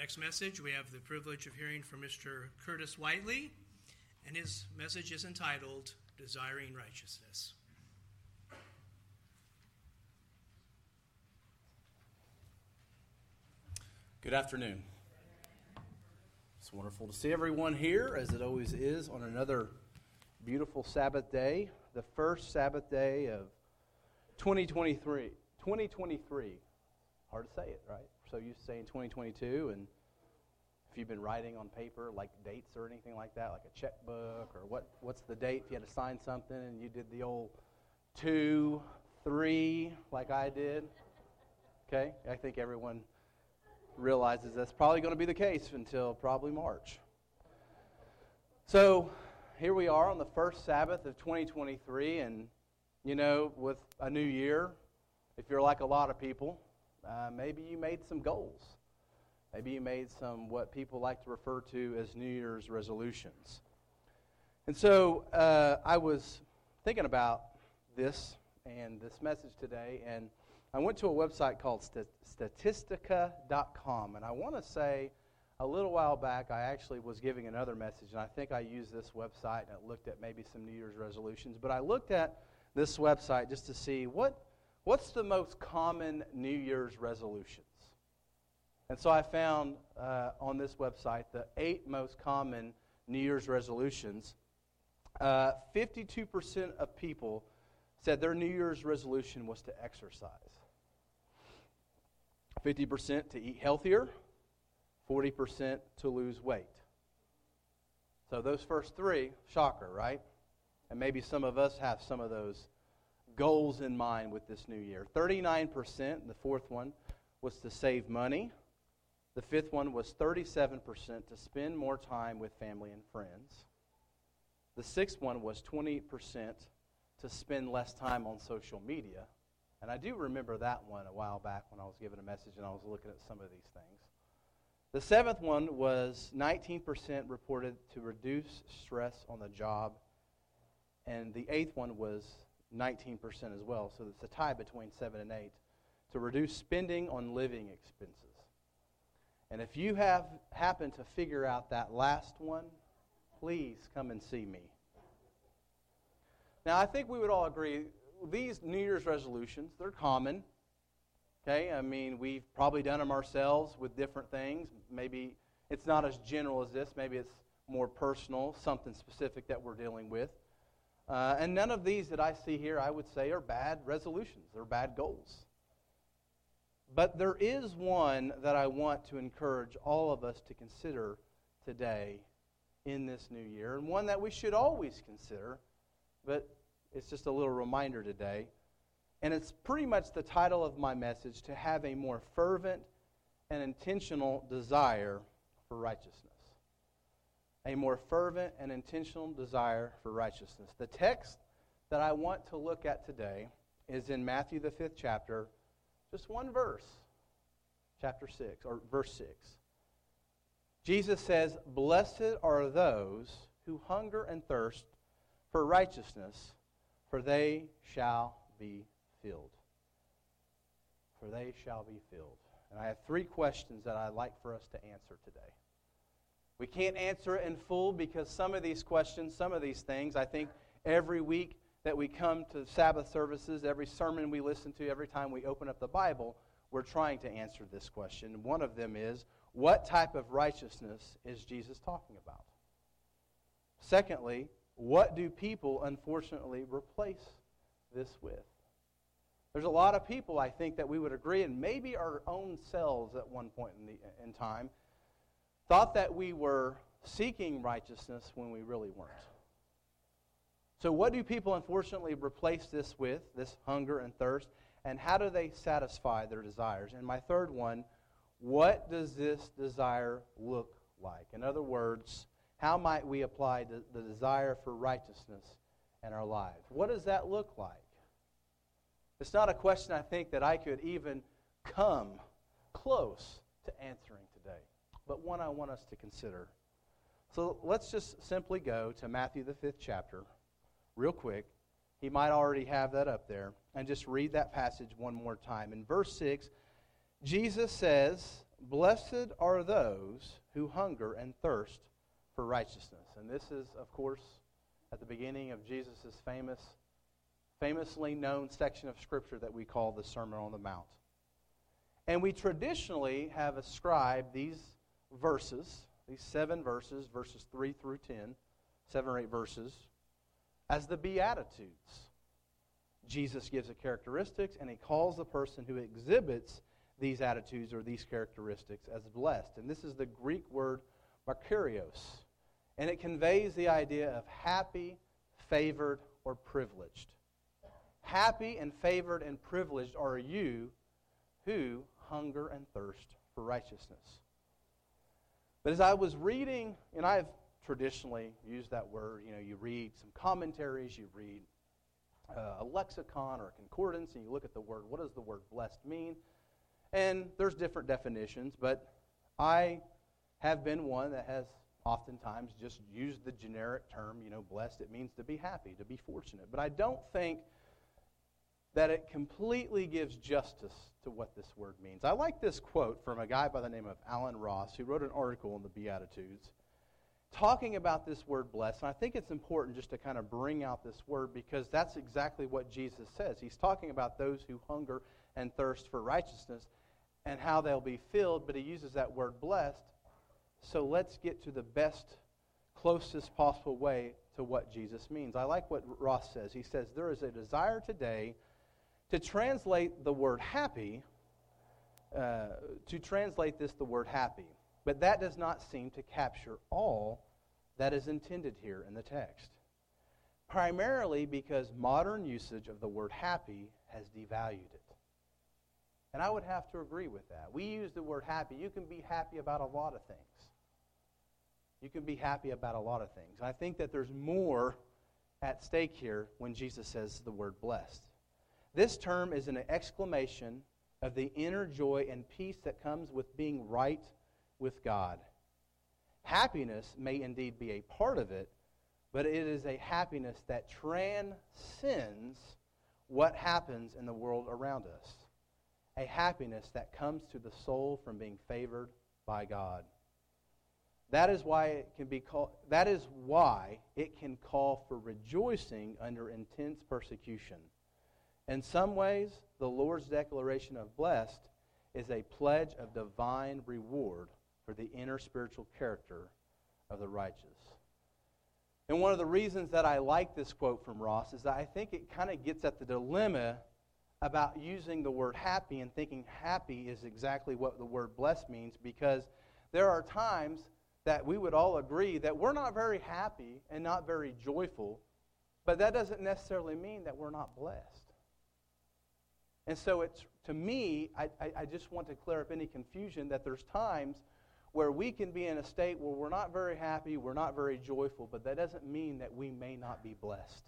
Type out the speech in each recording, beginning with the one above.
next message, we have the privilege of hearing from Mr. Curtis Whiteley, and his message is entitled Desiring Righteousness. Good afternoon. It's wonderful to see everyone here, as it always is, on another beautiful Sabbath day, the first Sabbath day of 2023. 2023. Hard to say it, right? So you saying 2022, and if you've been writing on paper, like dates or anything like that, like a checkbook, or what, what's the date if you had to sign something and you did the old two, three, like I did. Okay? I think everyone realizes that's probably going to be the case until probably March. So here we are on the first Sabbath of 2023, and you know, with a new year, if you're like a lot of people, uh, maybe you made some goals. Maybe you made some what people like to refer to as New Year's resolutions. And so uh, I was thinking about this and this message today, and I went to a website called statistica.com. And I want to say a little while back, I actually was giving another message, and I think I used this website and I looked at maybe some New Year's resolutions. But I looked at this website just to see what, what's the most common New Year's resolutions. And so I found uh, on this website the eight most common New Year's resolutions. Uh, 52% of people said their New Year's resolution was to exercise. 50% to eat healthier, 40% to lose weight. So those first three, shocker, right? And maybe some of us have some of those goals in mind with this new year. 39%, the fourth one, was to save money. The fifth one was 37% to spend more time with family and friends. The sixth one was 20% to spend less time on social media. And I do remember that one a while back when I was giving a message and I was looking at some of these things. The seventh one was 19% reported to reduce stress on the job. And the eighth one was 19% as well. So it's a tie between 7 and 8 to reduce spending on living expenses. And if you have happened to figure out that last one, please come and see me. Now, I think we would all agree these New Year's resolutions, they're common. Okay? I mean, we've probably done them ourselves with different things. Maybe it's not as general as this, maybe it's more personal, something specific that we're dealing with. Uh, and none of these that I see here, I would say, are bad resolutions, they're bad goals. But there is one that I want to encourage all of us to consider today in this new year, and one that we should always consider but it's just a little reminder today. And it's pretty much the title of my message to have a more fervent and intentional desire for righteousness. A more fervent and intentional desire for righteousness. The text that I want to look at today is in Matthew, the fifth chapter, just one verse, chapter 6, or verse 6. Jesus says, Blessed are those who hunger and thirst for righteousness, for they shall be filled. For they shall be filled. And I have three questions that I'd like for us to answer today. We can't answer it in full because some of these questions, some of these things, I think every week that we come to Sabbath services, every sermon we listen to, every time we open up the Bible, we're trying to answer this question. One of them is what type of righteousness is Jesus talking about? Secondly, what do people, unfortunately, replace this with? There's a lot of people, I think, that we would agree, and maybe our own selves at one point in, the, in time, thought that we were seeking righteousness when we really weren't. So, what do people unfortunately replace this with, this hunger and thirst, and how do they satisfy their desires? And my third one, what does this desire look like? In other words, how might we apply the, the desire for righteousness in our lives? What does that look like? It's not a question I think that I could even come close to answering but one I want us to consider. So let's just simply go to Matthew, the fifth chapter, real quick. He might already have that up there, and just read that passage one more time. In verse 6, Jesus says, Blessed are those who hunger and thirst for righteousness. And this is, of course, at the beginning of Jesus' famous, famously known section of Scripture that we call the Sermon on the Mount. And we traditionally have ascribed these verses, these seven verses, verses 3 through 10, seven or eight verses, as the Beatitudes. Jesus gives the characteristics, and he calls the person who exhibits these attitudes or these characteristics as blessed. And this is the Greek word makarios. And it conveys the idea of happy, favored, or privileged. Happy and favored and privileged are you who hunger and thirst for righteousness. But as I was reading, and I've traditionally used that word, you know, you read some commentaries, you read uh, a lexicon or a concordance, and you look at the word, what does the word blessed mean? And there's different definitions, but I have been one that has oftentimes just used the generic term, you know, blessed. It means to be happy, to be fortunate. But I don't think that it completely gives justice to what this word means. I like this quote from a guy by the name of Allen Ross, who wrote an article in the Beatitudes talking about this word blessed. And I think it's important just to kind of bring out this word because that's exactly what Jesus says. He's talking about those who hunger and thirst for righteousness and how they'll be filled, but he uses that word blessed. So let's get to the best, closest possible way to what Jesus means. I like what Ross says. He says, There is a desire today to translate the word happy, uh, to translate this the word happy. But that does not seem to capture all that is intended here in the text. Primarily because modern usage of the word happy has devalued it. And I would have to agree with that. We use the word happy. You can be happy about a lot of things. You can be happy about a lot of things. And I think that there's more at stake here when Jesus says the word blessed. This term is an exclamation of the inner joy and peace that comes with being right with God. Happiness may indeed be a part of it, but it is a happiness that transcends what happens in the world around us. A happiness that comes to the soul from being favored by God. That is why it can be called that is why it can call for rejoicing under intense persecution. In some ways, the Lord's declaration of blessed is a pledge of divine reward for the inner spiritual character of the righteous. And one of the reasons that I like this quote from Ross is that I think it kind of gets at the dilemma about using the word happy and thinking happy is exactly what the word blessed means because there are times that we would all agree that we're not very happy and not very joyful, but that doesn't necessarily mean that we're not blessed. And so it's to me, I, I, I just want to clear up any confusion that there's times where we can be in a state where we're not very happy, we're not very joyful, but that doesn't mean that we may not be blessed.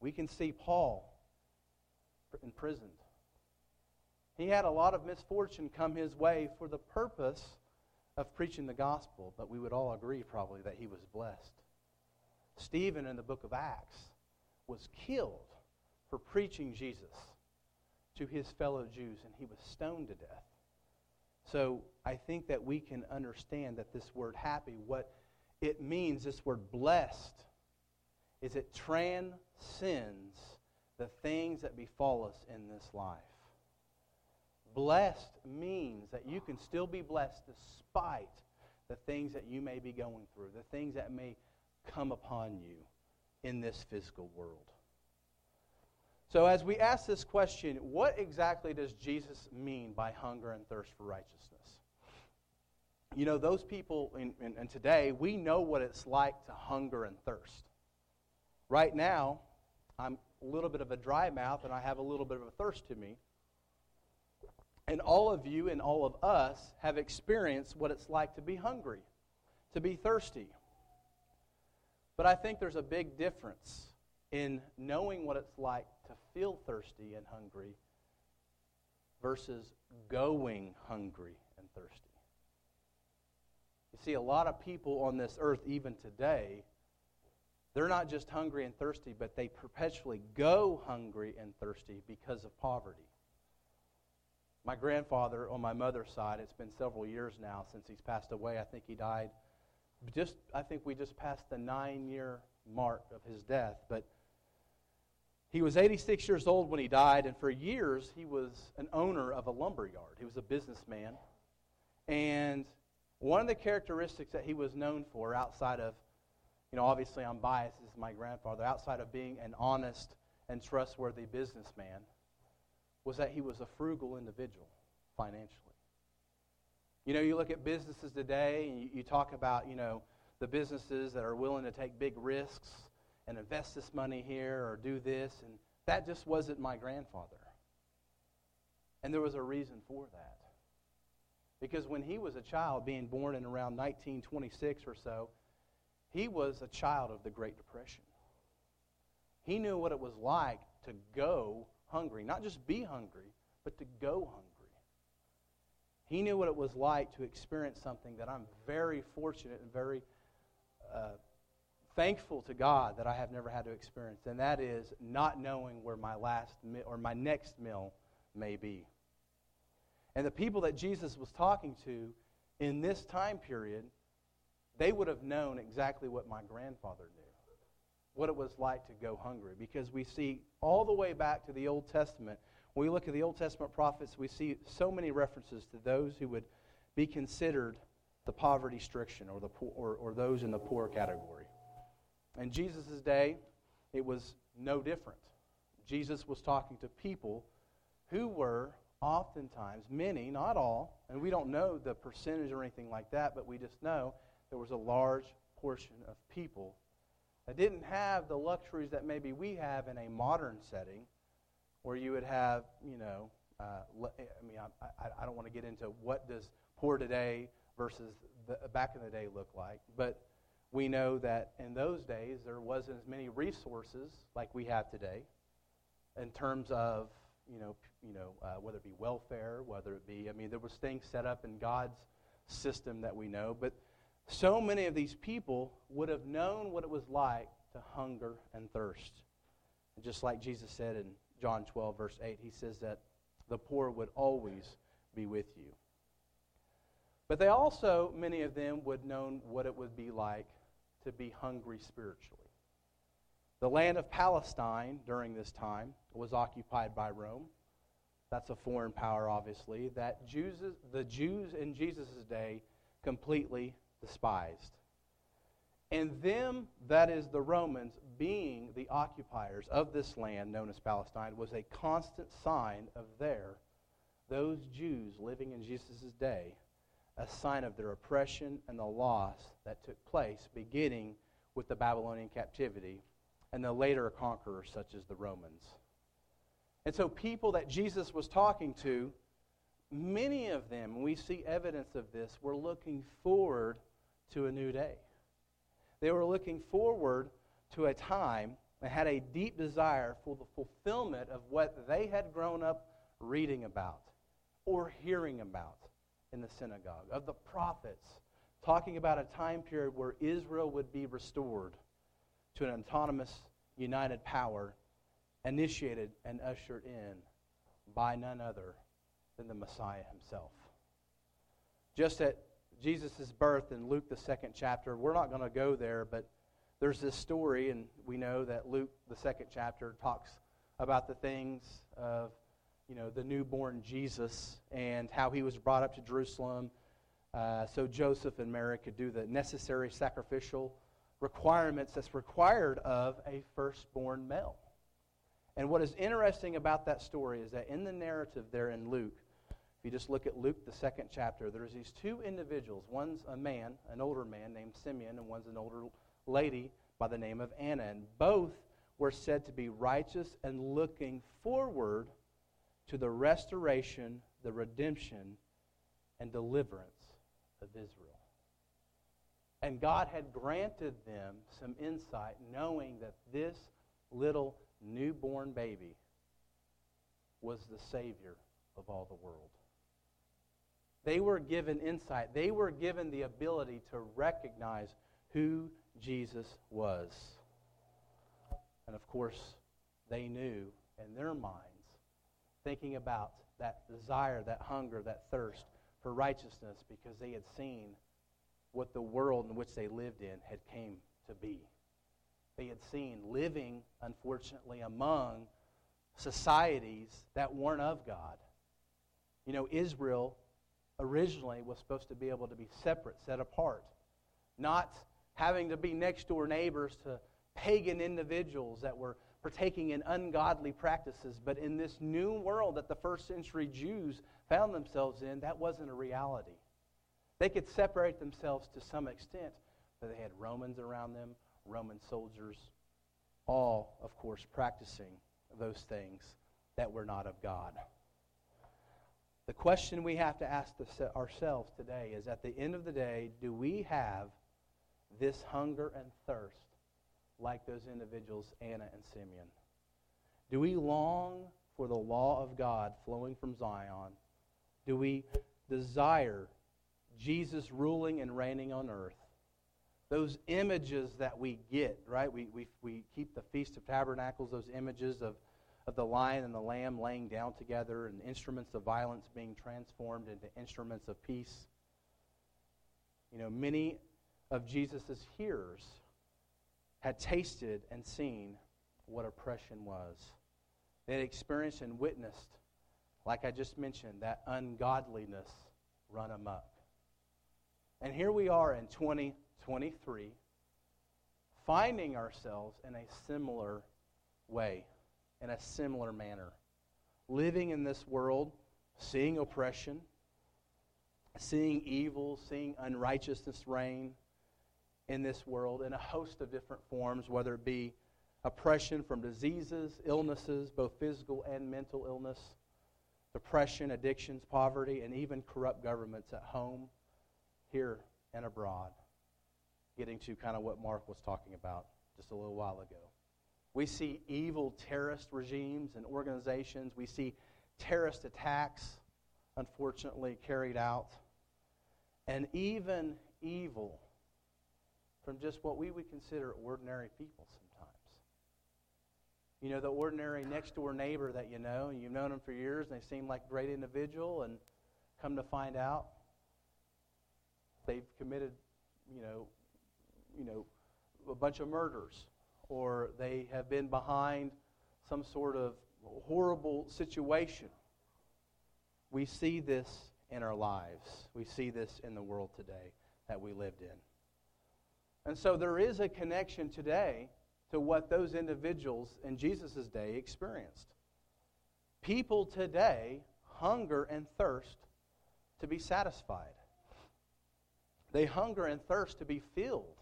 We can see Paul imprisoned. He had a lot of misfortune come his way for the purpose of preaching the gospel, but we would all agree probably that he was blessed. Stephen in the book of Acts was killed for preaching Jesus to his fellow Jews, and he was stoned to death. So I think that we can understand that this word happy, what it means, this word blessed, is it transcends the things that befall us in this life. Blessed means that you can still be blessed despite the things that you may be going through, the things that may come upon you in this physical world. So, as we ask this question, what exactly does Jesus mean by hunger and thirst for righteousness? You know, those people, and today, we know what it's like to hunger and thirst. Right now, I'm a little bit of a dry mouth and I have a little bit of a thirst to me. And all of you and all of us have experienced what it's like to be hungry, to be thirsty. But I think there's a big difference in knowing what it's like to feel thirsty and hungry versus going hungry and thirsty. You see, a lot of people on this earth, even today, they're not just hungry and thirsty, but they perpetually go hungry and thirsty because of poverty. my grandfather on my mother's side, it's been several years now since he's passed away. I think he died just I think we just passed the 9-year mark of his death, but he was 86 years old when he died, and for years he was an owner of a lumber yard. He was a businessman. And one of the characteristics that he was known for outside of, you know, obviously I'm biased, this is my grandfather, outside of being an honest and trustworthy businessman, was that he was a frugal individual financially. You know, you look at businesses today and you, you talk about, you know, the businesses that are willing to take big risks and invest this money here or do this, and that just wasn't my grandfather. And there was a reason for that. Because when he was a child, being born in around 1926 or so, he was a child of the Great Depression. He knew what it was like to go hungry, not just be hungry, but to go hungry. He knew what it was like to experience something that I'm very fortunate and very uh, thankful to God that I have never had to experience, and that is not knowing where my last mi- or my next meal may be. And the people that Jesus was talking to in this time period, they would have known exactly what my grandfather knew what it was like to go hungry because we see all the way back to the Old Testament. When we look at the Old Testament prophets, we see so many references to those who would be considered the poverty stricken or, the poor, or, or those in the poor category. In Jesus' day, it was no different. Jesus was talking to people who were oftentimes, many, not all, and we don't know the percentage or anything like that, but we just know there was a large portion of people that didn't have the luxuries that maybe we have in a modern setting where you would have, you know, uh, I mean, I, I, I don't want to get into what does poor today versus the, back in the day look like, but we know that in those days there wasn't as many resources like we have today in terms of you know you know uh, whether it be welfare whether it be i mean there was things set up in god's system that we know but so many of these people would have known what it was like to hunger and thirst. And just like jesus said in john 12 verse 8 he says that the poor would always be with you. But they also many of them would know what it would be like to be hungry spiritually. The land of Palestine during this time was occupied by Rome. That's a foreign power, obviously, that Jews, the Jews in Jesus' day completely despised. And them, that is the Romans, being the occupiers of this land known as Palestine, was a constant sign of their, those Jews living in Jesus' day, a sign of their oppression and the loss that took place, beginning with the Babylonian captivity and the later conquerors, such as the Romans. And so, people that Jesus was talking to, many of them, we see evidence of this, were looking forward to a new day. They were looking forward to a time and had a deep desire for the fulfillment of what they had grown up reading about or hearing about in the synagogue, of the prophets, talking about a time period where Israel would be restored to an autonomous, united power, initiated and ushered in by none other than the Messiah himself. Just at Jesus' birth in Luke, the second chapter, we're not going to go there, but there's this story, and we know that Luke, the second chapter, talks about the things of you know, the newborn Jesus and how he was brought up to Jerusalem uh, so Joseph and Mary could do the necessary sacrificial requirements that's required of a firstborn male. And what is interesting about that story is that in the narrative there in Luke, if you just look at Luke, the second chapter, there's these two individuals. One's a man, an older man named Simeon, and one's an older lady by the name of Anna. And both were said to be righteous and looking forward to the restoration, the redemption, and deliverance of Israel. And God had granted them some insight, knowing that this little newborn baby was the Savior of all the world. They were given insight. They were given the ability to recognize who Jesus was. And of course, they knew in their mind thinking about that desire, that hunger, that thirst for righteousness because they had seen what the world in which they lived in had came to be. They had seen living, unfortunately, among societies that weren't of God. You know, Israel originally was supposed to be able to be separate, set apart, not having to be next door neighbors to pagan individuals that were partaking in ungodly practices. But in this new world that the first century Jews found themselves in, that wasn't a reality. They could separate themselves to some extent, but they had Romans around them, Roman soldiers, all, of course, practicing those things that were not of God. The question we have to ask ourselves today is at the end of the day, do we have this hunger and thirst like those individuals, Anna and Simeon? Do we long for the law of God flowing from Zion? Do we desire Jesus ruling and reigning on earth? Those images that we get, right? We, we, we keep the Feast of Tabernacles, those images of, of the lion and the lamb laying down together and instruments of violence being transformed into instruments of peace. You know, many of Jesus' hearers had tasted and seen what oppression was. They had experienced and witnessed, like I just mentioned, that ungodliness run amok. And here we are in 2023, finding ourselves in a similar way, in a similar manner. Living in this world, seeing oppression, seeing evil, seeing unrighteousness reign, in this world in a host of different forms, whether it be oppression from diseases, illnesses, both physical and mental illness, depression, addictions, poverty, and even corrupt governments at home, here, and abroad. Getting to kind of what Mark was talking about just a little while ago. We see evil terrorist regimes and organizations. We see terrorist attacks, unfortunately, carried out. And even evil from just what we would consider ordinary people sometimes. You know, the ordinary next door neighbor that you know, and you've known them for years, and they seem like a great individual, and come to find out they've committed, you know, you know, a bunch of murders, or they have been behind some sort of horrible situation. We see this in our lives. We see this in the world today that we lived in. And so there is a connection today to what those individuals in Jesus' day experienced. People today hunger and thirst to be satisfied. They hunger and thirst to be filled.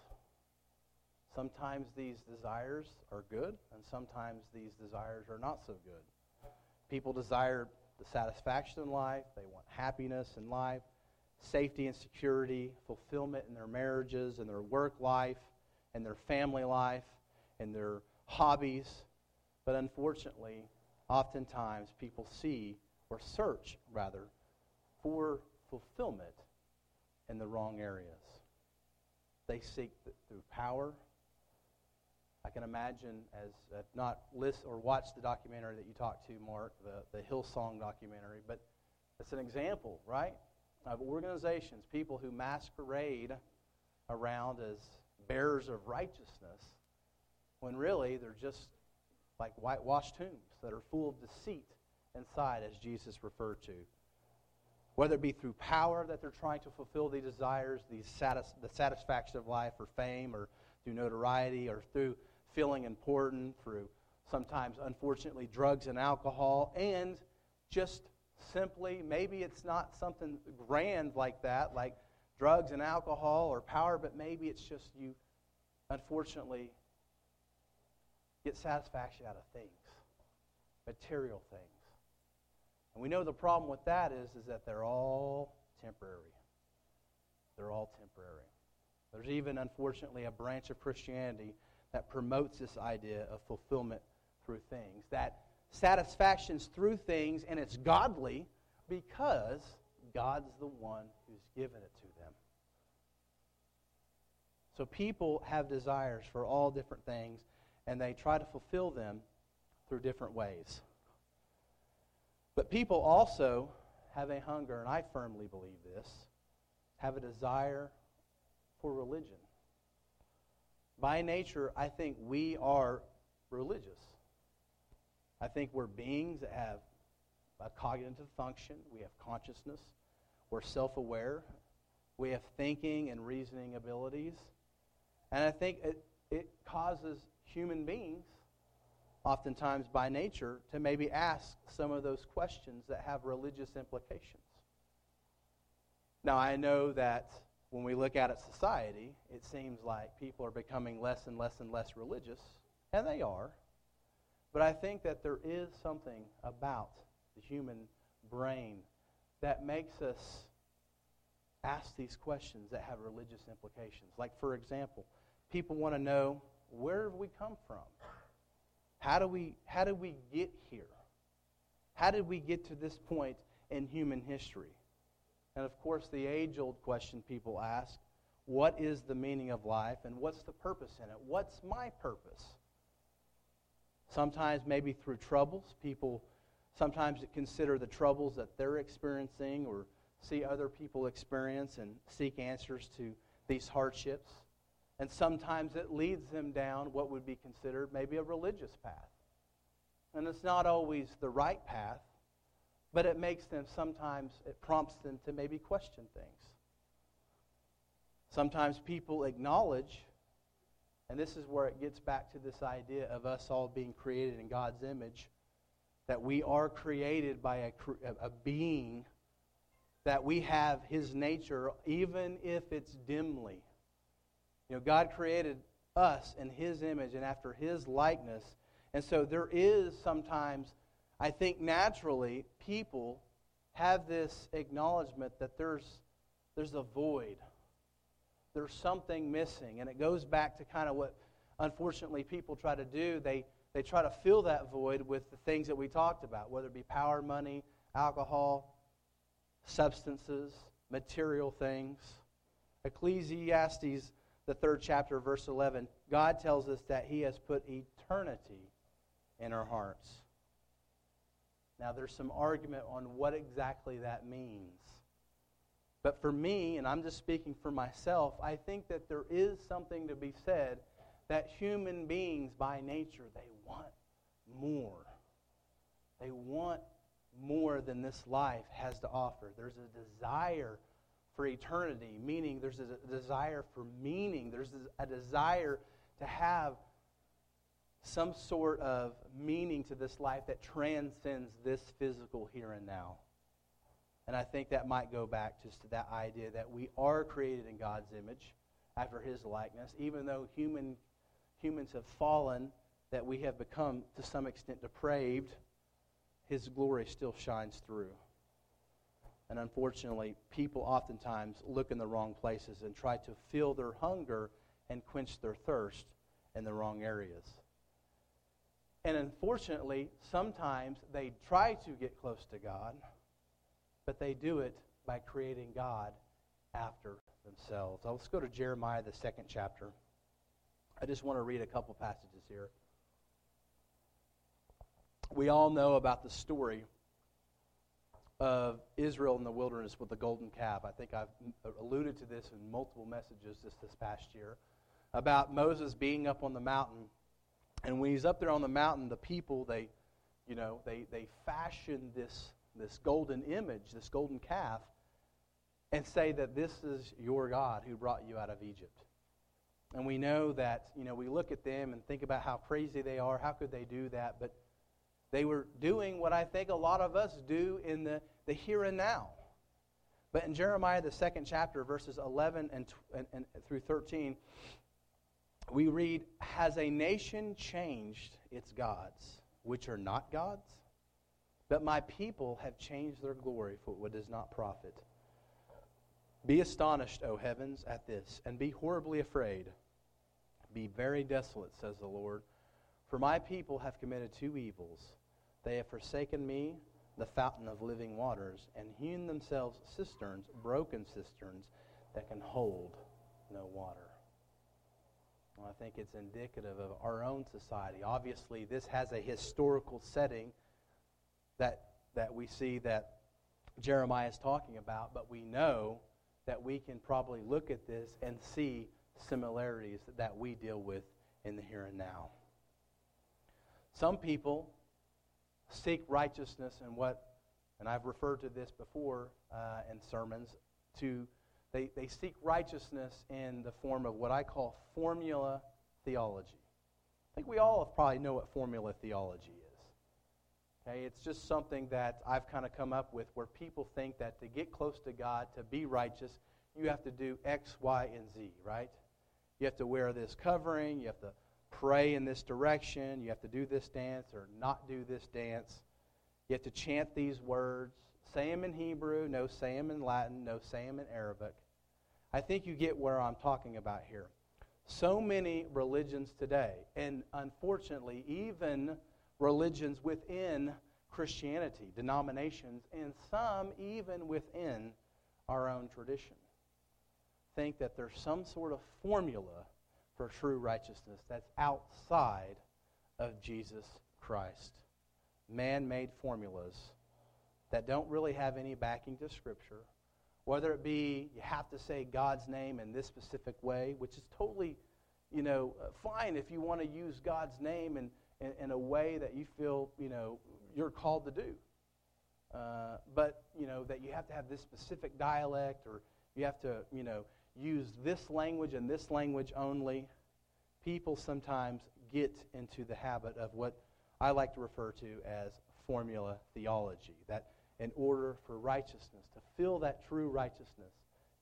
Sometimes these desires are good, and sometimes these desires are not so good. People desire the satisfaction in life, they want happiness in life, safety and security, fulfillment in their marriages and their work life and their family life and their hobbies. But unfortunately, oftentimes people see or search, rather, for fulfillment in the wrong areas. They seek through power. I can imagine, as I've not listened or watched the documentary that you talked to, Mark, the, the Hillsong documentary, but it's an example, right? Of organizations, people who masquerade around as bearers of righteousness, when really they're just like whitewashed tombs that are full of deceit inside, as Jesus referred to. Whether it be through power that they're trying to fulfill these desires, these satis- the satisfaction of life, or fame, or through notoriety, or through feeling important, through sometimes, unfortunately, drugs and alcohol, and just simply, maybe it's not something grand like that, like drugs and alcohol or power, but maybe it's just you, unfortunately, get satisfaction out of things, material things. And we know the problem with that is, is that they're all temporary. They're all temporary. There's even, unfortunately, a branch of Christianity that promotes this idea of fulfillment through things. That satisfactions through things, and it's godly because God's the one who's given it to them. So people have desires for all different things, and they try to fulfill them through different ways. But people also have a hunger, and I firmly believe this, have a desire for religion. By nature, I think we are religious. I think we're beings that have a cognitive function, we have consciousness, we're self aware, we have thinking and reasoning abilities. And I think it, it causes human beings, oftentimes by nature, to maybe ask some of those questions that have religious implications. Now, I know that when we look at it society, it seems like people are becoming less and less and less religious, and they are. But I think that there is something about the human brain that makes us ask these questions that have religious implications. Like, for example, people want to know where have we come from? How do we, how did we get here? How did we get to this point in human history? And of course, the age old question people ask what is the meaning of life and what's the purpose in it? What's my purpose? Sometimes, maybe through troubles, people sometimes consider the troubles that they're experiencing or see other people experience and seek answers to these hardships. And sometimes it leads them down what would be considered maybe a religious path. And it's not always the right path, but it makes them sometimes, it prompts them to maybe question things. Sometimes people acknowledge, and this is where it gets back to this idea of us all being created in God's image, that we are created by a, a being that we have his nature, even if it's dimly. You know, God created us in his image and after his likeness. And so there is sometimes, I think naturally, people have this acknowledgement that there's, there's a void. There's something missing. And it goes back to kind of what, unfortunately, people try to do. They, they try to fill that void with the things that we talked about, whether it be power, money, alcohol, substances, material things. Ecclesiastes, the third chapter, verse 11, God tells us that He has put eternity in our hearts. Now, there's some argument on what exactly that means. But for me, and I'm just speaking for myself, I think that there is something to be said that human beings by nature, they want more. They want more than this life has to offer. There's a desire for eternity, meaning there's a desire for meaning. There's a desire to have some sort of meaning to this life that transcends this physical here and now. And I think that might go back just to that idea that we are created in God's image after his likeness, even though human, humans have fallen, that we have become to some extent depraved his glory still shines through. And unfortunately, people oftentimes look in the wrong places and try to fill their hunger and quench their thirst in the wrong areas. And unfortunately, sometimes they try to get close to God, but they do it by creating God after themselves. Now, let's go to Jeremiah, the second chapter. I just want to read a couple passages here we all know about the story of Israel in the wilderness with the golden calf. I think I've uh, alluded to this in multiple messages just this past year about Moses being up on the mountain. And when he's up there on the mountain, the people, they, you know, they, they fashion this, this golden image, this golden calf, and say that this is your God who brought you out of Egypt. And we know that, you know, we look at them and think about how crazy they are. How could they do that? But they were doing what I think a lot of us do in the, the here and now. But in Jeremiah, the second chapter, verses 11 and, and, and through 13, we read, Has a nation changed its gods, which are not gods? But my people have changed their glory for what does not profit. Be astonished, O heavens, at this, and be horribly afraid. Be very desolate, says the Lord, for my people have committed two evils. They have forsaken me, the fountain of living waters, and hewn themselves cisterns, broken cisterns, that can hold no water. Well, I think it's indicative of our own society. Obviously, this has a historical setting that that we see that Jeremiah is talking about, but we know that we can probably look at this and see similarities that we deal with in the here and now. Some people seek righteousness and what, and I've referred to this before uh, in sermons, to they, they seek righteousness in the form of what I call formula theology. I think we all probably know what formula theology is. Okay, it's just something that I've kind of come up with where people think that to get close to God, to be righteous, you have to do X, Y, and Z, right? You have to wear this covering, you have to pray in this direction, you have to do this dance or not do this dance. You have to chant these words. Say them in Hebrew, no say them in Latin, no say them in Arabic. I think you get where I'm talking about here. So many religions today, and unfortunately, even religions within Christianity, denominations, and some even within our own tradition, think that there's some sort of formula for true righteousness that's outside of Jesus Christ. Man made formulas that don't really have any backing to Scripture. Whether it be you have to say God's name in this specific way, which is totally, you know, fine if you want to use God's name in, in, in, a way that you feel, you know, you're called to do. Uh, but, you know, that you have to have this specific dialect or you have to, you know, use this language and this language only. People sometimes get into the habit of what I like to refer to as formula theology. That in order for righteousness, to feel that true righteousness,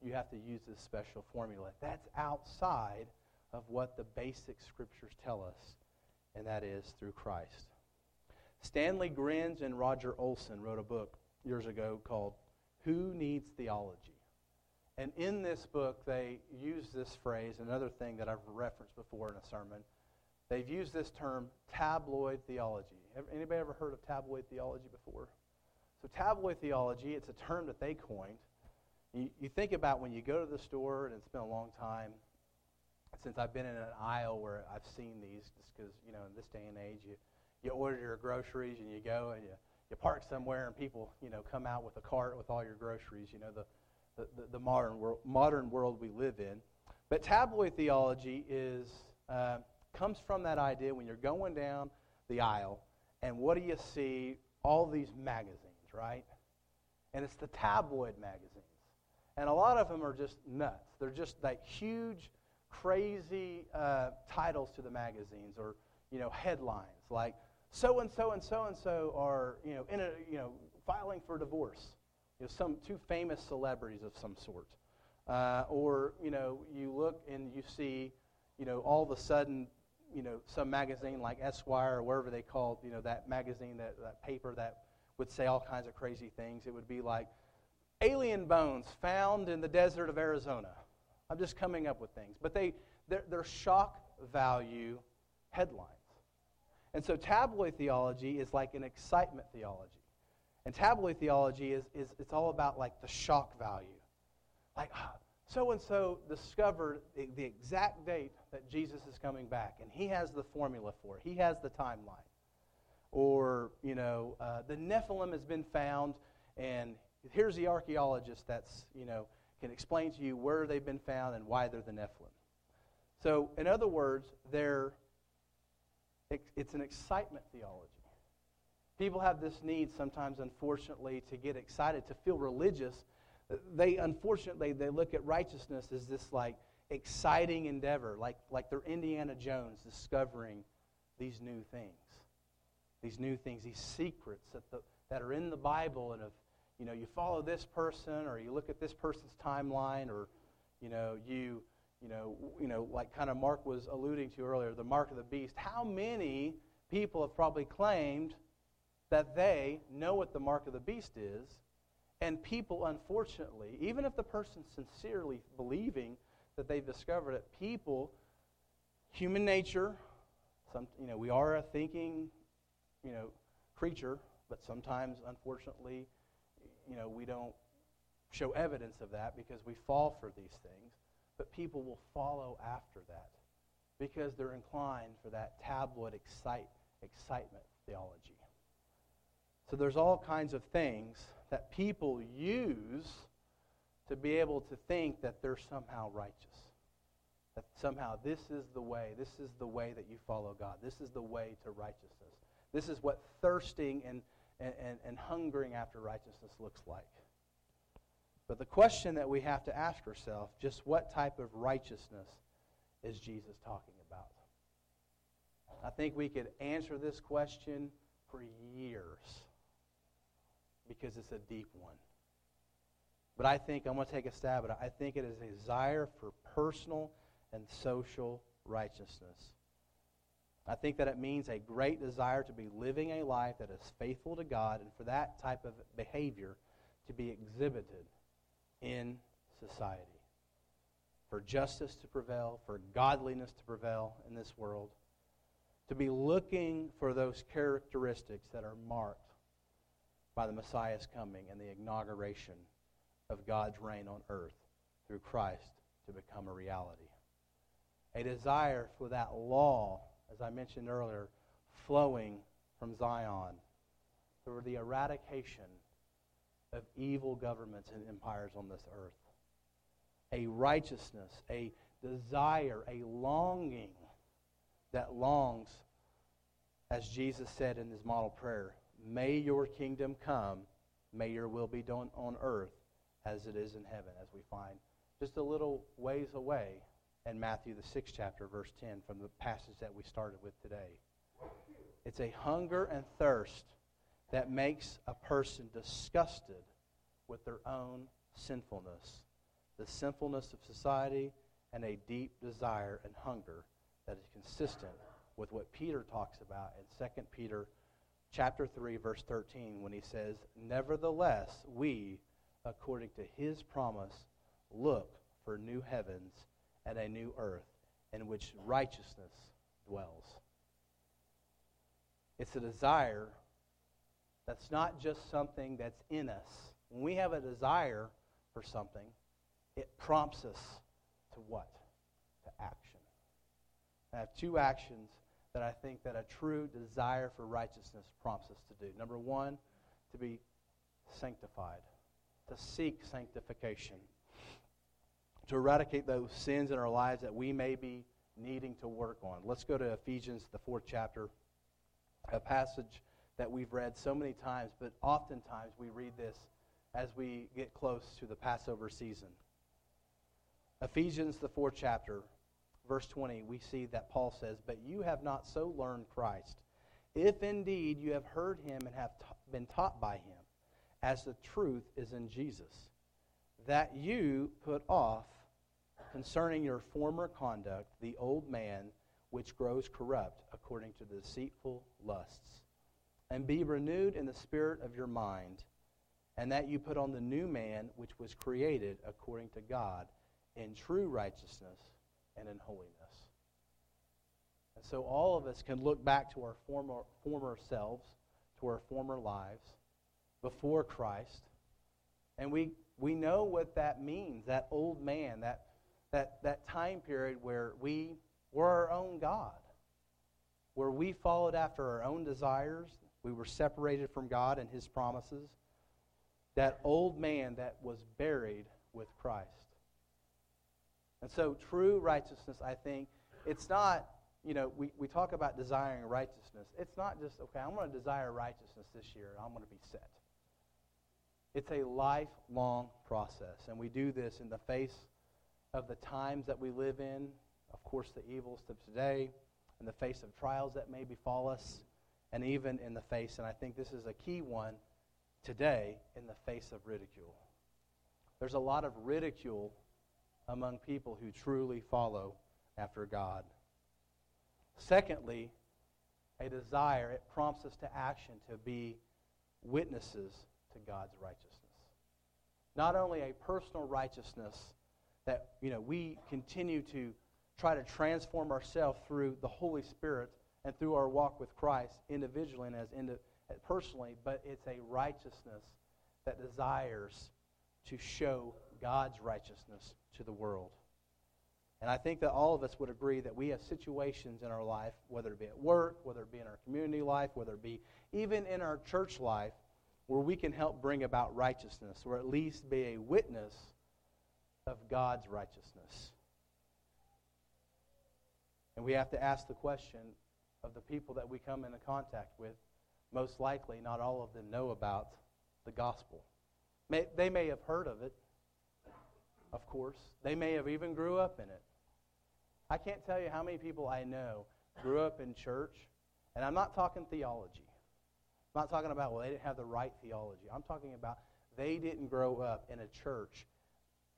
you have to use this special formula. That's outside of what the basic scriptures tell us, and that is through Christ. Stanley Grenz and Roger Olson wrote a book years ago called Who Needs Theology? And in this book, they use this phrase, another thing that I've referenced before in a sermon. They've used this term, tabloid theology. Anybody ever heard of tabloid theology before? So, tabloid theology, it's a term that they coined. You, you think about when you go to the store, and it's been a long time since I've been in an aisle where I've seen these, just because, you know, in this day and age, you, you order your groceries and you go and you, you park somewhere and people, you know, come out with a cart with all your groceries, you know, the, the, the, modern, world, modern world we live in. But tabloid theology is, uh, comes from that idea when you're going down the aisle and what do you see? All these magazines right? And it's the tabloid magazines. And a lot of them are just nuts. They're just like huge, crazy uh, titles to the magazines or, you know, headlines like so and so and so and so are, you know, in a, you know, filing for divorce. You know, some two famous celebrities of some sort. Uh, or, you know, you look and you see, you know, all of a sudden, you know, some magazine like Esquire or wherever they called, you know, that magazine, that, that paper that would say all kinds of crazy things. It would be like, alien bones found in the desert of Arizona. I'm just coming up with things. But they, they're, they're shock value headlines. And so tabloid theology is like an excitement theology. And tabloid theology is, is it's all about like the shock value. Like, so and so discovered the, the exact date that Jesus is coming back, and he has the formula for it, he has the timeline or you know uh, the Nephilim has been found, and here's the archaeologist that's you know can explain to you where they've been found and why they're the Nephilim. So, in other words, they're it's an excitement theology. People have this need sometimes, unfortunately, to get excited, to feel religious. They, unfortunately, they look at righteousness as this like exciting endeavor, like, like they're Indiana Jones discovering these new things these new things, these secrets that, the, that are in the Bible. And if you know you follow this person, or you look at this person's timeline, or you know you you know you know like kind of Mark was alluding to earlier, the mark of the beast. How many people have probably claimed that they know what the mark of the beast is, and people, unfortunately, even if the person's sincerely believing that they've discovered it, people, human nature, some, you know, we are a thinking you know, creature, but sometimes, unfortunately, you know, we don't show evidence of that because we fall for these things. But people will follow after that because they're inclined for that tabloid excite, excitement theology. So there's all kinds of things that people use to be able to think that they're somehow righteous. That somehow this is the way, this is the way that you follow God. This is the way to righteousness. This is what thirsting and, and, and, hungering after righteousness looks like. But the question that we have to ask ourselves just what type of righteousness is Jesus talking about? I think we could answer this question for years because it's a deep one. But I think, I'm going to take a stab at it. I think it is a desire for personal and social righteousness. I think that it means a great desire to be living a life that is faithful to God and for that type of behavior to be exhibited in society. For justice to prevail, for godliness to prevail in this world. To be looking for those characteristics that are marked by the Messiah's coming and the inauguration of God's reign on earth through Christ to become a reality. A desire for that law, as I mentioned earlier, flowing from Zion for the eradication of evil governments and empires on this earth. A righteousness, a desire, a longing that longs, as Jesus said in his model prayer, May your kingdom come, may your will be done on earth as it is in heaven, as we find just a little ways away in Matthew, the sixth chapter, verse 10, from the passage that we started with today. It's a hunger and thirst that makes a person disgusted with their own sinfulness, the sinfulness of society, and a deep desire and hunger that is consistent with what Peter talks about in 2 Peter chapter 3 verse 13 when he says, "Nevertheless, we according to his promise look for new heavens and a new earth in which righteousness dwells." It's a desire that's not just something that's in us. When we have a desire for something, it prompts us to what? To action. I have two actions that I think that a true desire for righteousness prompts us to do. Number one, to be sanctified, to seek sanctification, to eradicate those sins in our lives that we may be needing to work on. Let's go to Ephesians, the fourth chapter, a passage that we've read so many times, but oftentimes we read this as we get close to the Passover season. Ephesians, the fourth chapter, verse 20, we see that Paul says, But you have not so learned Christ, if indeed you have heard him and have been taught by him, as the truth is in Jesus, that you put off concerning your former conduct the old man which grows corrupt according to the deceitful lusts and be renewed in the spirit of your mind, and that you put on the new man which was created according to God in true righteousness and in holiness. And so all of us can look back to our former, former selves, to our former lives before Christ, and we, we know what that means, that old man, that, that, that time period where we were our own God, where we followed after our own desires, we were separated from God and His promises. That old man that was buried with Christ. And so, true righteousness, I think, it's not, you know, we, we talk about desiring righteousness. It's not just, okay, I'm going to desire righteousness this year, I'm going to be set. It's a lifelong process. And we do this in the face of the times that we live in, of course, the evils of today, in the face of trials that may befall us and even in the face, and I think this is a key one today, in the face of ridicule. There's a lot of ridicule among people who truly follow after God. Secondly, a desire, it prompts us to action to be witnesses to God's righteousness. Not only a personal righteousness that you know we continue to try to transform ourselves through the Holy Spirit and through our walk with Christ individually and as indi- personally, but it's a righteousness that desires to show God's righteousness to the world. And I think that all of us would agree that we have situations in our life, whether it be at work, whether it be in our community life, whether it be even in our church life, where we can help bring about righteousness, or at least be a witness of God's righteousness. And we have to ask the question of the people that we come into contact with. Most likely, not all of them know about the gospel. May, they may have heard of it, of course. They may have even grew up in it. I can't tell you how many people I know grew up in church, and I'm not talking theology. I'm not talking about, well, they didn't have the right theology. I'm talking about they didn't grow up in a church,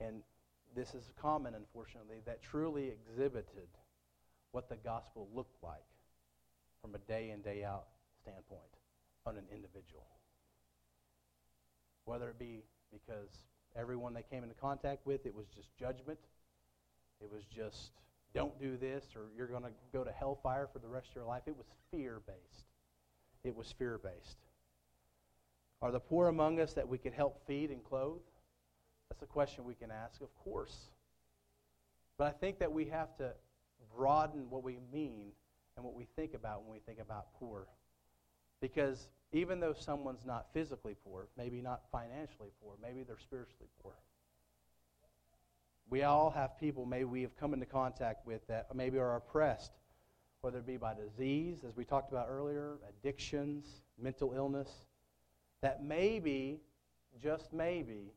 and this is common, unfortunately, that truly exhibited what the gospel looked like from a day in, day out standpoint on an individual. Whether it be because everyone they came into contact with, it was just judgment, it was just don't do this or you're going to go to hellfire for the rest of your life. It was fear based. It was fear based. Are the poor among us that we could help feed and clothe? That's a question we can ask, of course. But I think that we have to broaden what we mean and what we think about when we think about poor. Because even though someone's not physically poor, maybe not financially poor, maybe they're spiritually poor. We all have people maybe we have come into contact with that maybe are oppressed, whether it be by disease, as we talked about earlier, addictions, mental illness, that maybe, just maybe,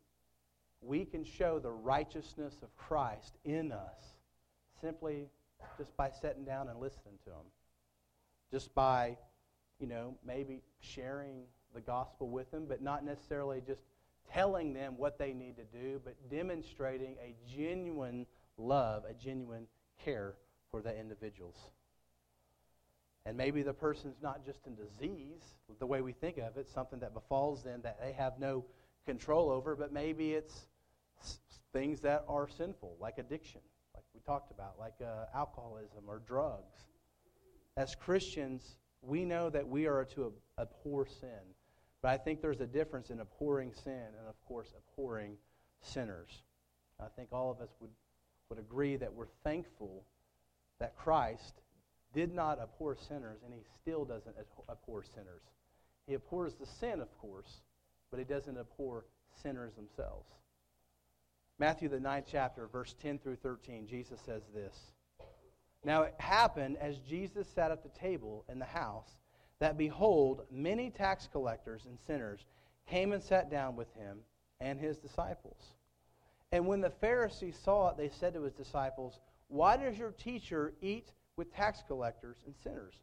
we can show the righteousness of Christ in us simply just by sitting down and listening to Him. Just by, you know, maybe sharing the gospel with them, but not necessarily just telling them what they need to do, but demonstrating a genuine love, a genuine care for the individuals. And maybe the person's not just in disease, the way we think of it, something that befalls them that they have no control over, but maybe it's things that are sinful, like addiction, like we talked about, like uh, alcoholism or drugs. As Christians, we know that we are to abhor sin. But I think there's a difference in abhorring sin and, of course, abhorring sinners. I think all of us would, would agree that we're thankful that Christ did not abhor sinners, and he still doesn't abhor sinners. He abhors the sin, of course, but he doesn't abhor sinners themselves. Matthew, the ninth chapter, verse 10 through 13, Jesus says this Now it happened as Jesus sat at the table in the house that behold, many tax collectors and sinners came and sat down with him and his disciples. And when the Pharisees saw it, they said to his disciples, Why does your teacher eat with tax collectors and sinners?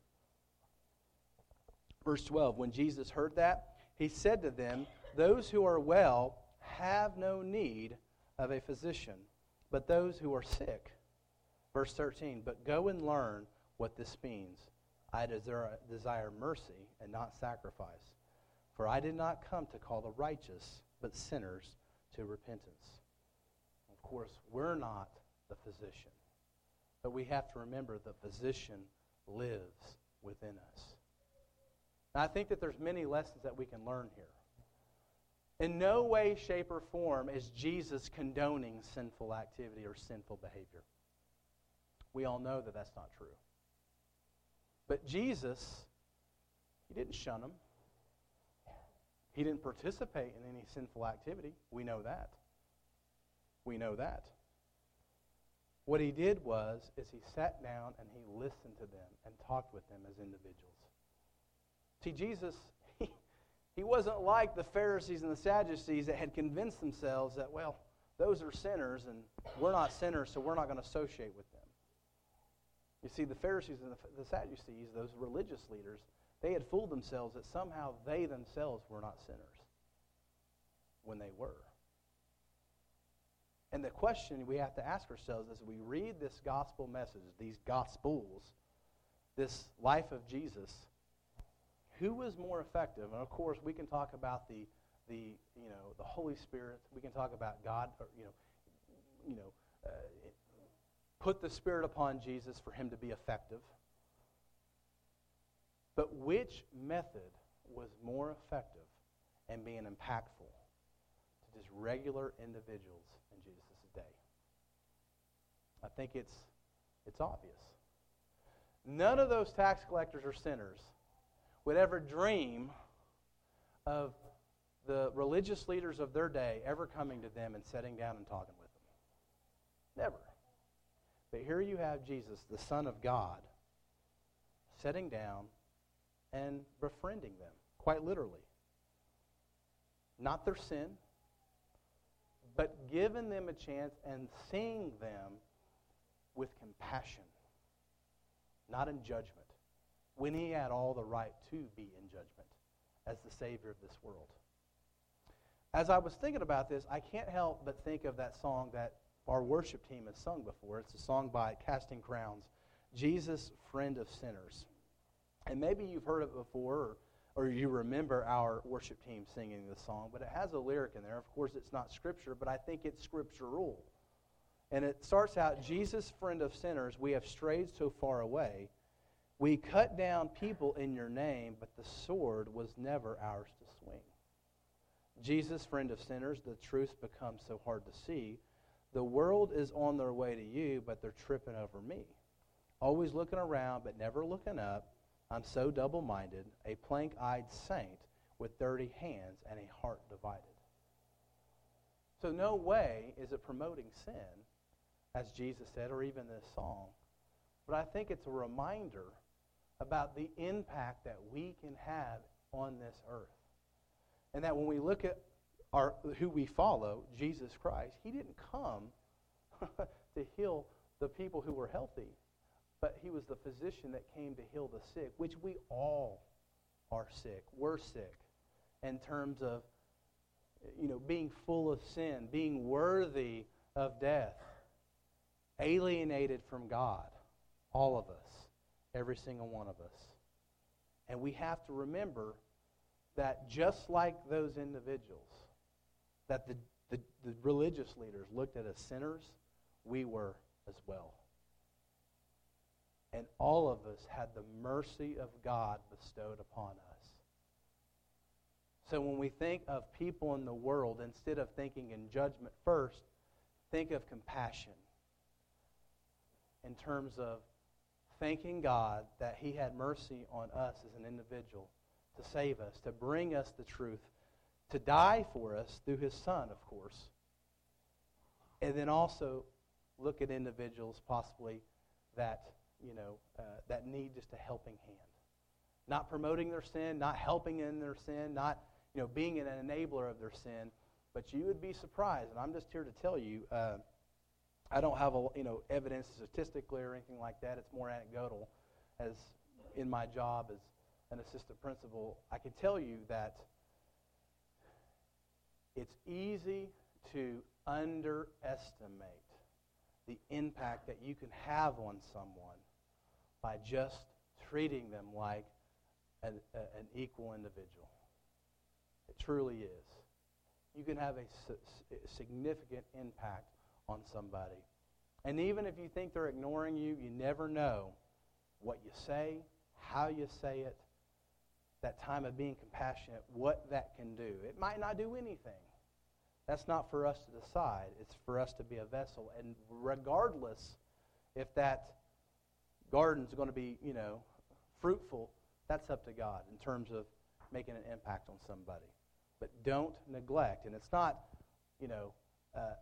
Verse 12 When Jesus heard that, he said to them, Those who are well have no need of a physician, but those who are sick. Verse 13 But go and learn what this means. I desire, mercy and not sacrifice. For I did not come to call the righteous, but sinners to repentance. Of course, we're not the physician. But we have to remember the physician lives within us. I think that there's many lessons that we can learn here. In no way, shape, or form is Jesus condoning sinful activity or sinful behavior. We all know that that's not true. But Jesus, he didn't shun them. He didn't participate in any sinful activity. We know that. We know that. What he did was is he sat down and he listened to them and talked with them as individuals. See, Jesus, he, wasn't like the Pharisees and the Sadducees that had convinced themselves that, well, those are sinners and we're not sinners, so we're not going to associate with them. You see, the Pharisees and the, the Sadducees, those religious leaders, they had fooled themselves that somehow they themselves were not sinners when they were. And the question we have to ask ourselves as we read this gospel message, these gospels, this life of Jesus, who was more effective? And of course, we can talk about the, the, you know, the Holy Spirit. We can talk about God, or, you know, you know, uh, put the Spirit upon Jesus for him to be effective. But which method was more effective and being impactful to just regular individuals in Jesus' day? I think it's, it's obvious. None of those tax collectors or sinners would ever dream of the religious leaders of their day ever coming to them and sitting down and talking with them. Never. But here you have Jesus, the Son of God, sitting down and befriending them, quite literally. Not their sin, but giving them a chance and seeing them with compassion, not in judgment, when he had all the right to be in judgment as the Savior of this world. As I was thinking about this, I can't help but think of that song that our worship team has sung before. It's a song by Casting Crowns, Jesus, Friend of Sinners. And maybe you've heard it before, or, or you remember our worship team singing this song, but it has a lyric in there. Of course, it's not scripture, but I think it's scriptural. And it starts out Jesus, friend of sinners, we have strayed so far away. We cut down people in your name, but the sword was never ours to swing. Jesus, friend of sinners, the truth becomes so hard to see. The world is on their way to you, but they're tripping over me. Always looking around, but never looking up. I'm so double minded, a plank eyed saint with dirty hands and a heart divided. So, no way is it promoting sin, as Jesus said, or even this song. But I think it's a reminder about the impact that we can have on this earth. And that when we look at our, who we follow, Jesus Christ, he didn't come to heal the people who were healthy, but he was the physician that came to heal the sick, which we all are sick. We're sick in terms of you know, being full of sin, being worthy of death, alienated from God, all of us, every single one of us. And we have to remember that just like those individuals, that the, the, the religious leaders looked at as sinners, we were as well. And all of us had the mercy of God bestowed upon us. So when we think of people in the world, instead of thinking in judgment first, think of compassion in terms of thanking God that He had mercy on us as an individual to save us, to bring us the truth, to die for us through His Son, of course. And then also look at individuals possibly that, you know, uh, that need just a helping hand. Not promoting their sin, not helping in their sin, not, you know, being an enabler of their sin. But you would be surprised, and I'm just here to tell you, uh, I don't have a, you know evidence statistically or anything like that. It's more anecdotal. As in my job as an assistant principal, I can tell you that it's easy to underestimate the impact that you can have on someone by just treating them like an, a, an equal individual. It truly is. You can have a significant impact on somebody. And even if you think they're ignoring you, you never know what you say, how you say it, that time of being compassionate, what that can do. It might not do anything. That's not for us to decide. It's for us to be a vessel. And regardless if that garden's going to be, you know, fruitful, that's up to God in terms of making an impact on somebody. But don't neglect. And it's not, you know, uh,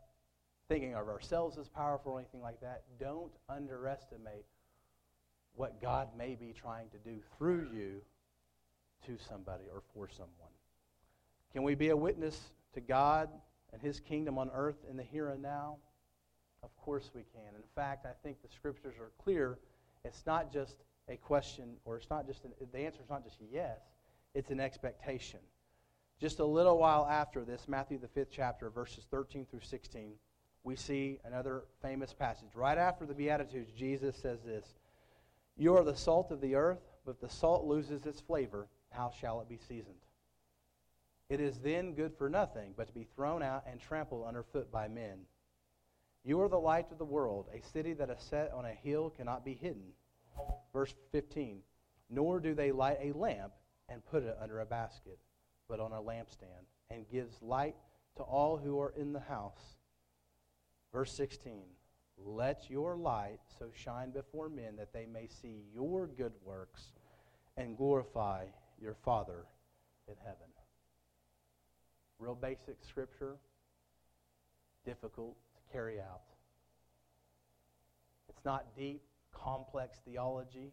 thinking of ourselves as powerful or anything like that. Don't underestimate what God may be trying to do through you to somebody or for someone. Can we be a witness to God and His kingdom on earth in the here and now? Of course we can. In fact, I think the scriptures are clear. It's not just a question, or it's not just an, the answer is not just yes, it's an expectation. Just a little while after this, Matthew, the fifth chapter, verses 13 through 16, we see another famous passage. Right after the Beatitudes, Jesus says this You are the salt of the earth, but if the salt loses its flavor, how shall it be seasoned? It is then good for nothing but to be thrown out and trampled underfoot by men. You are the light of the world. A city that is set on a hill cannot be hidden. Verse 15 Nor do they light a lamp and put it under a basket, but on a lampstand, and gives light to all who are in the house. Verse 16 Let your light so shine before men that they may see your good works and glorify your Father in heaven. Real basic scripture, difficult to carry out. It's not deep, complex theology,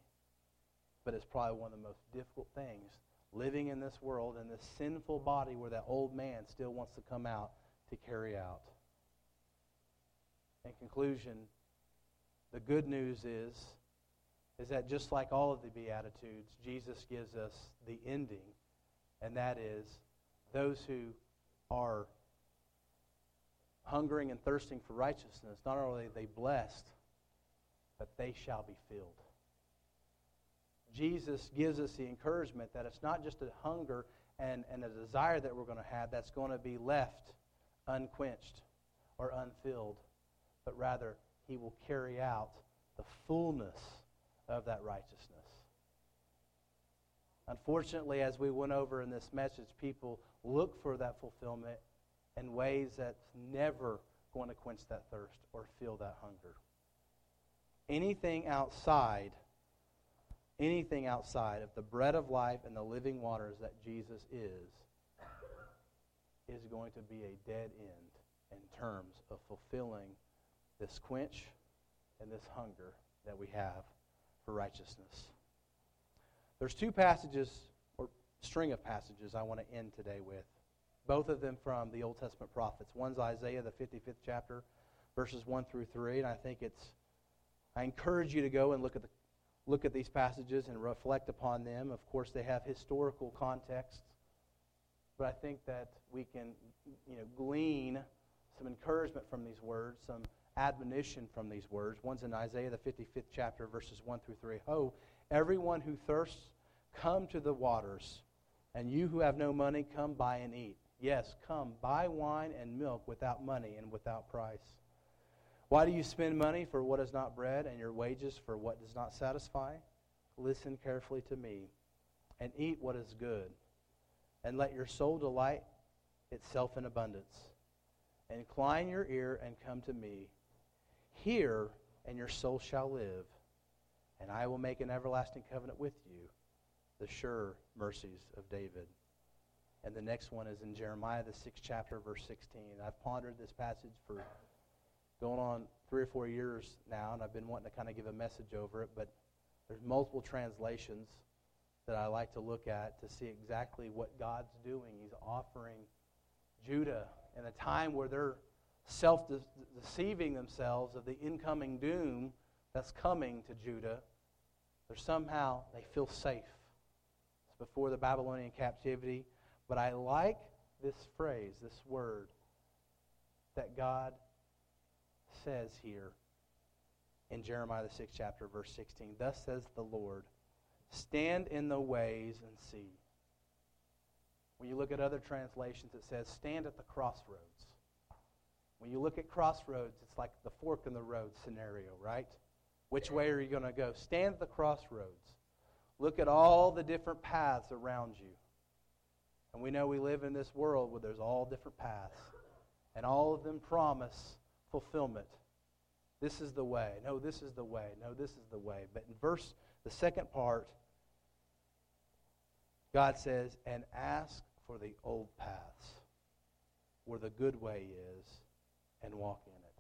but it's probably one of the most difficult things living in this world in this sinful body where that old man still wants to come out to carry out. In conclusion, the good news is is that just like all of the beatitudes, Jesus gives us the ending, and that is those who are hungering and thirsting for righteousness, not only are they blessed, but they shall be filled. Jesus gives us the encouragement that it's not just a hunger and, and a desire that we're going to have that's going to be left unquenched or unfilled, but rather he will carry out the fullness of that righteousness. Unfortunately, as we went over in this message, people look for that fulfillment in ways that's never going to quench that thirst or fill that hunger. Anything outside, anything outside of the bread of life and the living waters that Jesus is, is going to be a dead end in terms of fulfilling this quench and this hunger that we have for righteousness. There's two passages, or string of passages, I want to end today with. Both of them from the Old Testament prophets. One's Isaiah, the 55th chapter, verses 1 through 3. And I think it's, I encourage you to go and look at, the, look at these passages and reflect upon them. Of course, they have historical context. But I think that we can, you know, glean some encouragement from these words, some admonition from these words. One's in Isaiah, the 55th chapter, verses 1 through 3. Ho, everyone who thirsts, come to the waters, and you who have no money, come buy and eat. Yes, come, buy wine and milk without money and without price. Why do you spend money for what is not bread, and your wages for what does not satisfy? Listen carefully to me, and eat what is good, and let your soul delight itself in abundance. Incline your ear and come to me. Hear, and your soul shall live, and I will make an everlasting covenant with you, the sure mercies of David. And the next one is in Jeremiah, the sixth chapter, verse 16. I've pondered this passage for going on three or four years now, and I've been wanting to kind of give a message over it, but there's multiple translations that I like to look at to see exactly what God's doing. He's offering Judah in a time where they're self deceiving themselves of the incoming doom that's coming to Judah, they're somehow, they feel safe. It's before the Babylonian captivity. But I like this phrase, this word, that God says here in Jeremiah the sixth chapter, verse 16. Thus says the Lord, stand in the ways and see. When you look at other translations, it says, stand at the crossroads. When you look at crossroads, it's like the fork in the road scenario, right? Which way are you going to go? Stand at the crossroads. Look at all the different paths around you. And we know we live in this world where there's all different paths, and all of them promise fulfillment. This is the way. No, this is the way. No, this is the way. But in verse, the second part, God says, and ask for the old paths where the good way is and walk in it.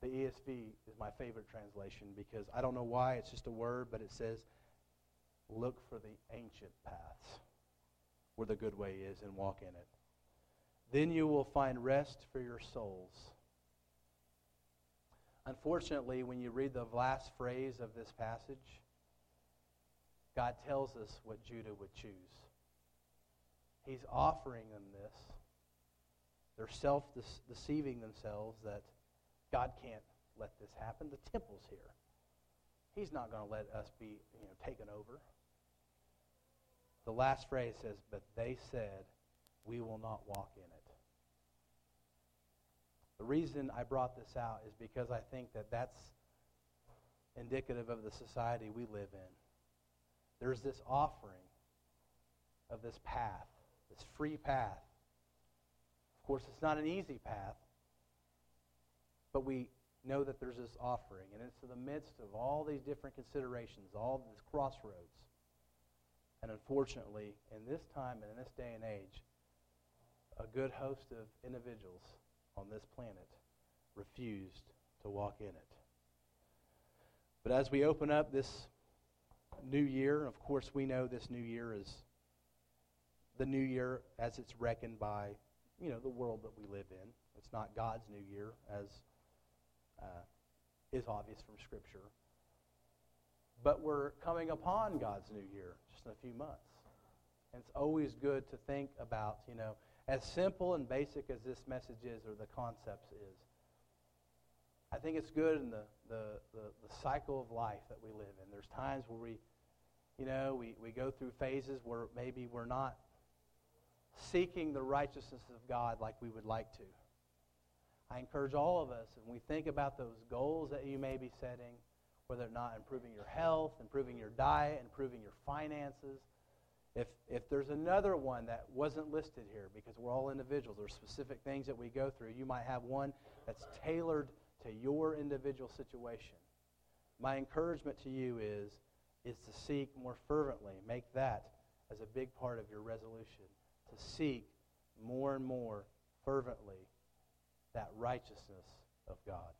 The ESV is my favorite translation because I don't know why, it's just a word, but it says, look for the ancient paths where the good way is and walk in it. Then you will find rest for your souls. Unfortunately, when you read the last phrase of this passage, God tells us what Judah would choose. He's offering them this. They're self deceiving themselves that God can't let this happen. The temple's here. He's not going to let us be you know, taken over. The last phrase says, But they said, We will not walk in it. The reason I brought this out is because I think that that's indicative of the society we live in. There's this offering of this path, this free path of course, it's not an easy path, but we know that there's this offering, and it's in the midst of all these different considerations, all these crossroads. And unfortunately, in this time and in this day and age, a good host of individuals on this planet refused to walk in it. But as we open up this new year, of course, we know this new year is the new year as it's reckoned by, you know, the world that we live in. It's not God's new year, as uh, is obvious from Scripture. But we're coming upon God's new year just in a few months. And it's always good to think about, you know, as simple and basic as this message is or the concepts is, I think it's good in the, the, the, the, cycle of life that we live in. There's times where we, you know, we, we go through phases where maybe we're not seeking the righteousness of God like we would like to. I encourage all of us, when we think about those goals that you may be setting, whether or not improving your health, improving your diet, improving your finances, if, if there's another one that wasn't listed here, because we're all individuals, there's specific things that we go through, you might have one that's tailored to your individual situation. My encouragement to you is, is to seek more fervently, make that as a big part of your resolution, to seek more and more fervently that righteousness of God.